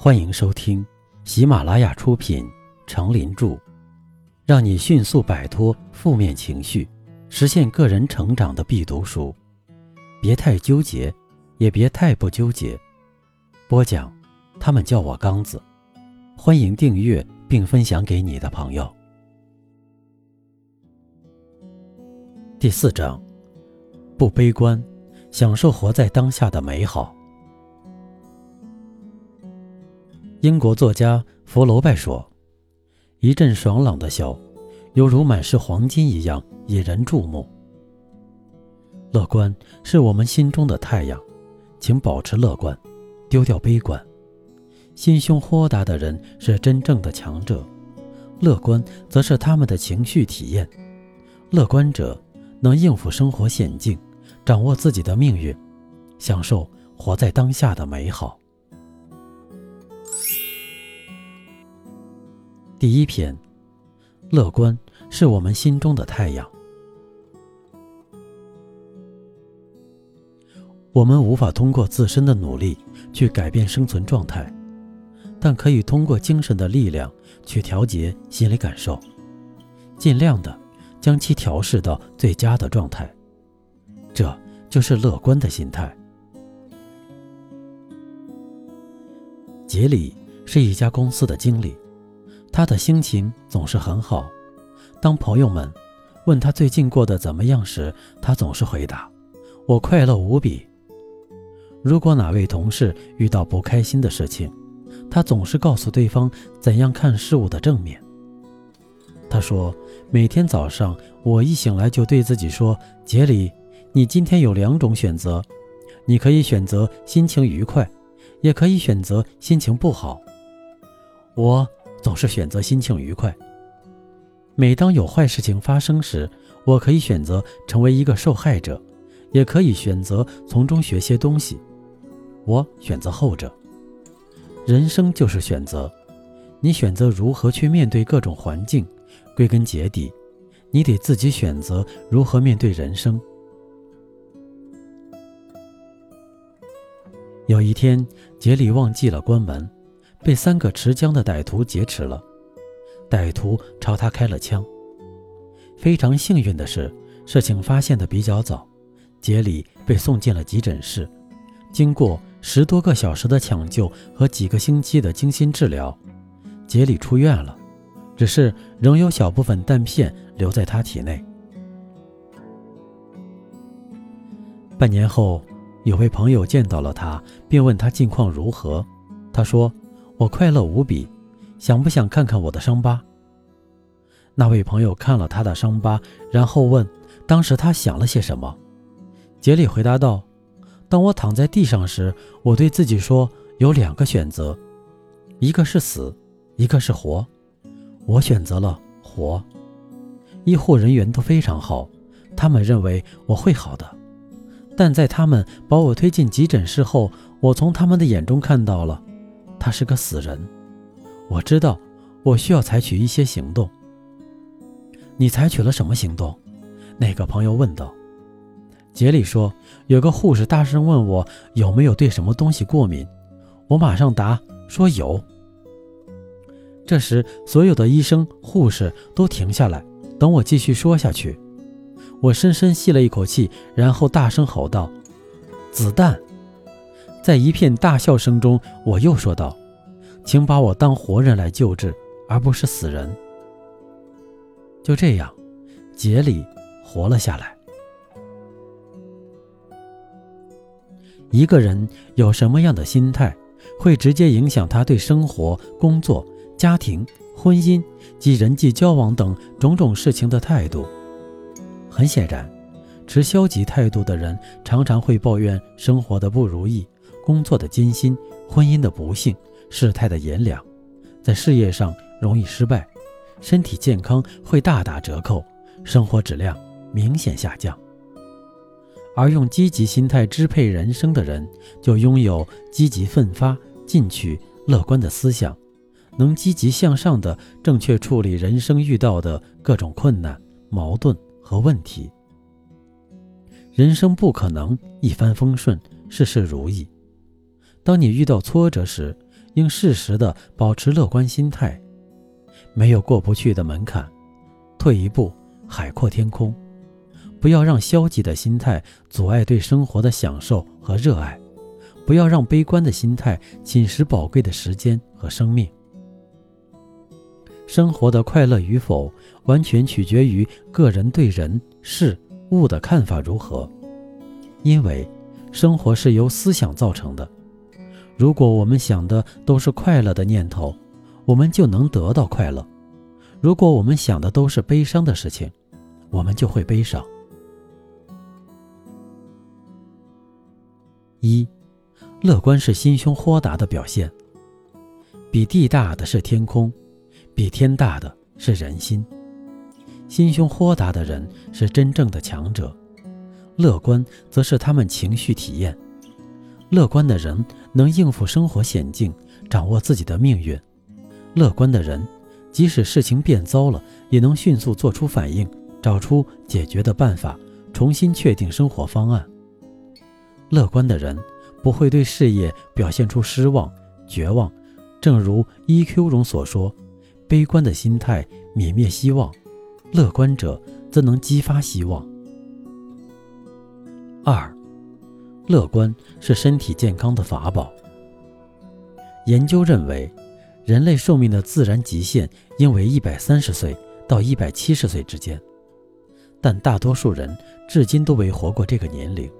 欢迎收听喜马拉雅出品《成林著》，让你迅速摆脱负面情绪，实现个人成长的必读书。别太纠结，也别太不纠结。播讲，他们叫我刚子。欢迎订阅并分享给你的朋友。第四章，不悲观，享受活在当下的美好。英国作家弗楼拜说：“一阵爽朗的笑，犹如满是黄金一样引人注目。”乐观是我们心中的太阳，请保持乐观，丢掉悲观。心胸豁达的人是真正的强者，乐观则是他们的情绪体验。乐观者能应付生活险境，掌握自己的命运，享受活在当下的美好。第一篇，乐观是我们心中的太阳。我们无法通过自身的努力去改变生存状态，但可以通过精神的力量去调节心理感受，尽量的将其调试到最佳的状态。这就是乐观的心态。杰里是一家公司的经理。他的心情总是很好。当朋友们问他最近过得怎么样时，他总是回答：“我快乐无比。”如果哪位同事遇到不开心的事情，他总是告诉对方怎样看事物的正面。他说：“每天早上，我一醒来就对自己说，杰里，你今天有两种选择，你可以选择心情愉快，也可以选择心情不好。”我。总是选择心情愉快。每当有坏事情发生时，我可以选择成为一个受害者，也可以选择从中学些东西。我选择后者。人生就是选择，你选择如何去面对各种环境。归根结底，你得自己选择如何面对人生。有一天，杰里忘记了关门。被三个持枪的歹徒劫持了，歹徒朝他开了枪。非常幸运的是，事情发现的比较早，杰里被送进了急诊室。经过十多个小时的抢救和几个星期的精心治疗，杰里出院了，只是仍有小部分弹片留在他体内。半年后，有位朋友见到了他，并问他近况如何。他说。我快乐无比，想不想看看我的伤疤？那位朋友看了他的伤疤，然后问：“当时他想了些什么？”杰里回答道：“当我躺在地上时，我对自己说，有两个选择，一个是死，一个是活。我选择了活。医护人员都非常好，他们认为我会好的。但在他们把我推进急诊室后，我从他们的眼中看到了。”他是个死人，我知道，我需要采取一些行动。你采取了什么行动？那个朋友问道。杰里说：“有个护士大声问我有没有对什么东西过敏，我马上答说有。”这时，所有的医生、护士都停下来，等我继续说下去。我深深吸了一口气，然后大声吼道：“子弹！”在一片大笑声中，我又说道：“请把我当活人来救治，而不是死人。”就这样，杰里活了下来。一个人有什么样的心态，会直接影响他对生活、工作、家庭、婚姻及人际交往等种种事情的态度。很显然，持消极态度的人常常会抱怨生活的不如意。工作的艰辛，婚姻的不幸，事态的炎凉，在事业上容易失败，身体健康会大打折扣，生活质量明显下降。而用积极心态支配人生的人，就拥有积极奋发、进取、乐观的思想，能积极向上的正确处理人生遇到的各种困难、矛盾和问题。人生不可能一帆风顺，事事如意。当你遇到挫折时，应适时的保持乐观心态，没有过不去的门槛，退一步海阔天空。不要让消极的心态阻碍对生活的享受和热爱，不要让悲观的心态侵蚀宝贵的时间和生命。生活的快乐与否，完全取决于个人对人事物的看法如何，因为生活是由思想造成的。如果我们想的都是快乐的念头，我们就能得到快乐；如果我们想的都是悲伤的事情，我们就会悲伤。一，乐观是心胸豁达的表现。比地大的是天空，比天大的是人心。心胸豁达的人是真正的强者，乐观则是他们情绪体验。乐观的人能应付生活险境，掌握自己的命运。乐观的人，即使事情变糟了，也能迅速做出反应，找出解决的办法，重新确定生活方案。乐观的人不会对事业表现出失望、绝望，正如《E.Q》中所说：“悲观的心态泯灭希望，乐观者则能激发希望。”二，乐观是身体健康的法宝。研究认为，人类寿命的自然极限应为一百三十岁到一百七十岁之间，但大多数人至今都未活过这个年龄。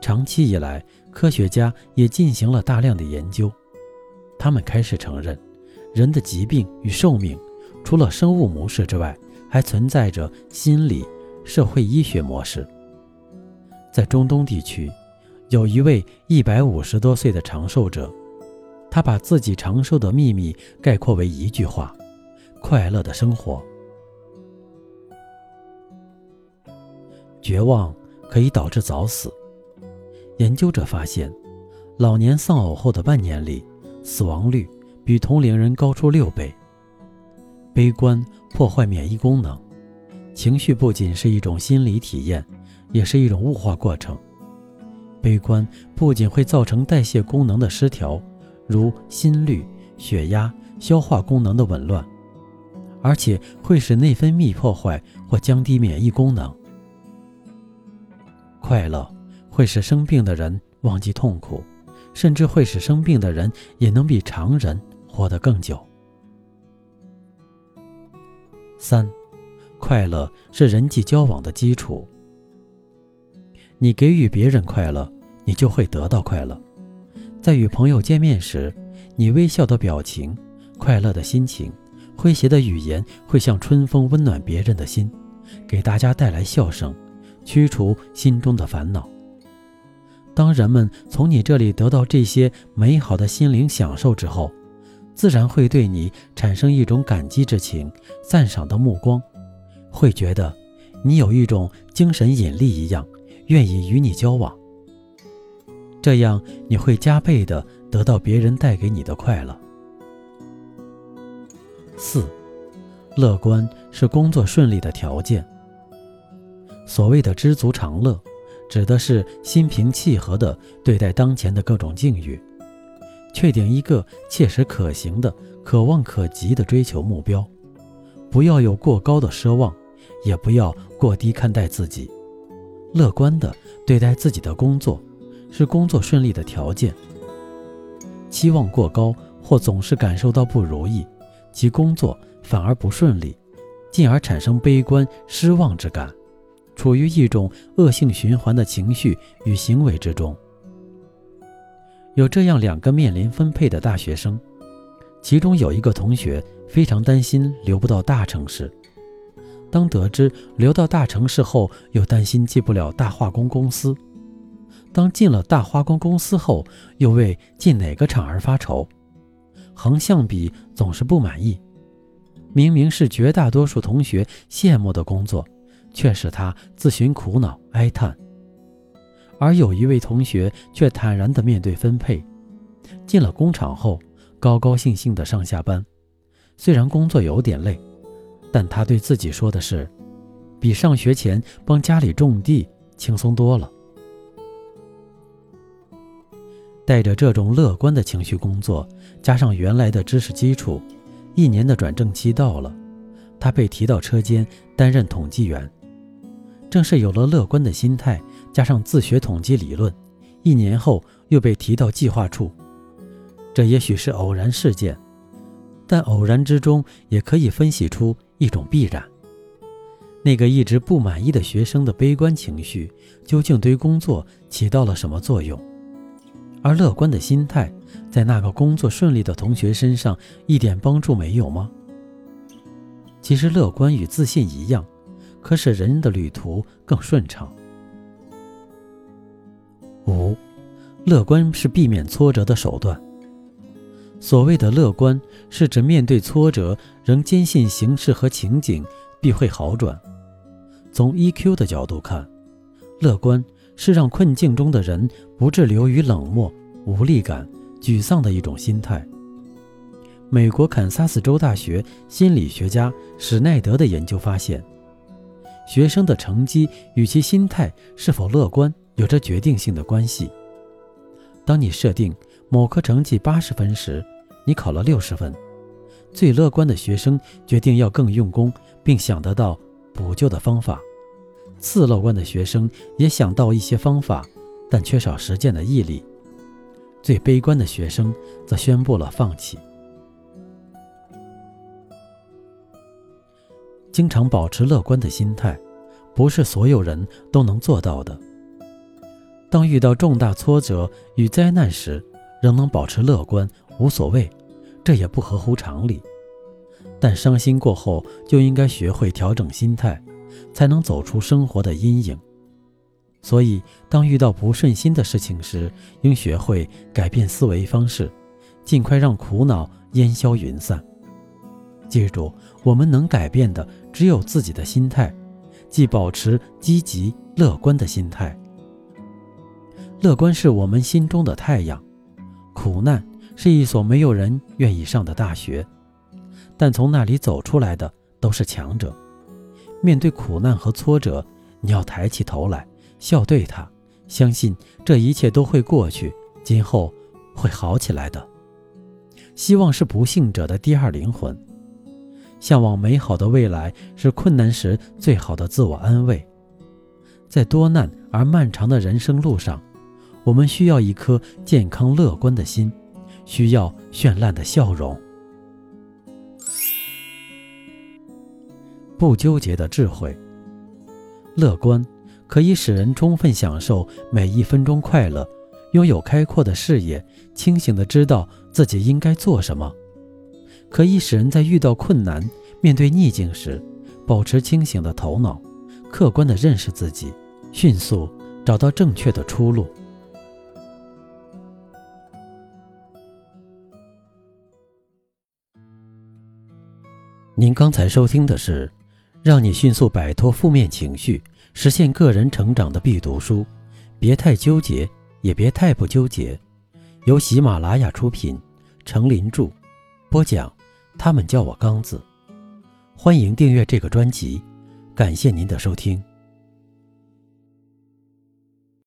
长期以来，科学家也进行了大量的研究，他们开始承认，人的疾病与寿命，除了生物模式之外，还存在着心理、社会医学模式。在中东地区，有一位一百五十多岁的长寿者，他把自己长寿的秘密概括为一句话：快乐的生活。绝望可以导致早死。研究者发现，老年丧偶后的半年里，死亡率比同龄人高出六倍。悲观破坏免疫功能，情绪不仅是一种心理体验，也是一种物化过程。悲观不仅会造成代谢功能的失调，如心率、血压、消化功能的紊乱，而且会使内分泌破坏或降低免疫功能。快乐。会使生病的人忘记痛苦，甚至会使生病的人也能比常人活得更久。三，快乐是人际交往的基础。你给予别人快乐，你就会得到快乐。在与朋友见面时，你微笑的表情、快乐的心情、诙谐的语言，会像春风温暖别人的心，给大家带来笑声，驱除心中的烦恼。当人们从你这里得到这些美好的心灵享受之后，自然会对你产生一种感激之情、赞赏的目光，会觉得你有一种精神引力一样，愿意与你交往。这样你会加倍的得到别人带给你的快乐。四，乐观是工作顺利的条件。所谓的知足常乐。指的是心平气和的对待当前的各种境遇，确定一个切实可行的、可望可及的追求目标，不要有过高的奢望，也不要过低看待自己。乐观地对待自己的工作，是工作顺利的条件。期望过高或总是感受到不如意，其工作反而不顺利，进而产生悲观失望之感。处于一种恶性循环的情绪与行为之中。有这样两个面临分配的大学生，其中有一个同学非常担心留不到大城市，当得知留到大城市后，又担心进不了大化工公司；当进了大化工公司后，又为进哪个厂而发愁，横向比总是不满意。明明是绝大多数同学羡慕的工作。却使他自寻苦恼、哀叹，而有一位同学却坦然地面对分配，进了工厂后，高高兴兴地上下班。虽然工作有点累，但他对自己说的是，比上学前帮家里种地轻松多了。带着这种乐观的情绪工作，加上原来的知识基础，一年的转正期到了，他被提到车间担任统计员。正是有了乐观的心态，加上自学统计理论，一年后又被提到计划处。这也许是偶然事件，但偶然之中也可以分析出一种必然。那个一直不满意的学生的悲观情绪，究竟对工作起到了什么作用？而乐观的心态，在那个工作顺利的同学身上一点帮助没有吗？其实，乐观与自信一样。可使人的旅途更顺畅。五，乐观是避免挫折的手段。所谓的乐观，是指面对挫折仍坚信形势和情景必会好转。从 EQ 的角度看，乐观是让困境中的人不滞留于冷漠、无力感、沮丧的一种心态。美国堪萨斯州大学心理学家史奈德的研究发现。学生的成绩与其心态是否乐观有着决定性的关系。当你设定某科成绩八十分时，你考了六十分。最乐观的学生决定要更用功，并想得到补救的方法；次乐观的学生也想到一些方法，但缺少实践的毅力。最悲观的学生则宣布了放弃。经常保持乐观的心态，不是所有人都能做到的。当遇到重大挫折与灾难时，仍能保持乐观，无所谓，这也不合乎常理。但伤心过后，就应该学会调整心态，才能走出生活的阴影。所以，当遇到不顺心的事情时，应学会改变思维方式，尽快让苦恼烟消云散。记住，我们能改变的只有自己的心态，即保持积极乐观的心态。乐观是我们心中的太阳。苦难是一所没有人愿意上的大学，但从那里走出来的都是强者。面对苦难和挫折，你要抬起头来，笑对它，相信这一切都会过去，今后会好起来的。希望是不幸者的第二灵魂。向往美好的未来是困难时最好的自我安慰。在多难而漫长的人生路上，我们需要一颗健康乐观的心，需要绚烂的笑容。不纠结的智慧，乐观可以使人充分享受每一分钟快乐，拥有开阔的视野，清醒的知道自己应该做什么。可以使人在遇到困难、面对逆境时，保持清醒的头脑，客观地认识自己，迅速找到正确的出路。您刚才收听的是《让你迅速摆脱负面情绪，实现个人成长的必读书》，别太纠结，也别太不纠结。由喜马拉雅出品，程林著，播讲。他们叫我刚子，欢迎订阅这个专辑，感谢您的收听。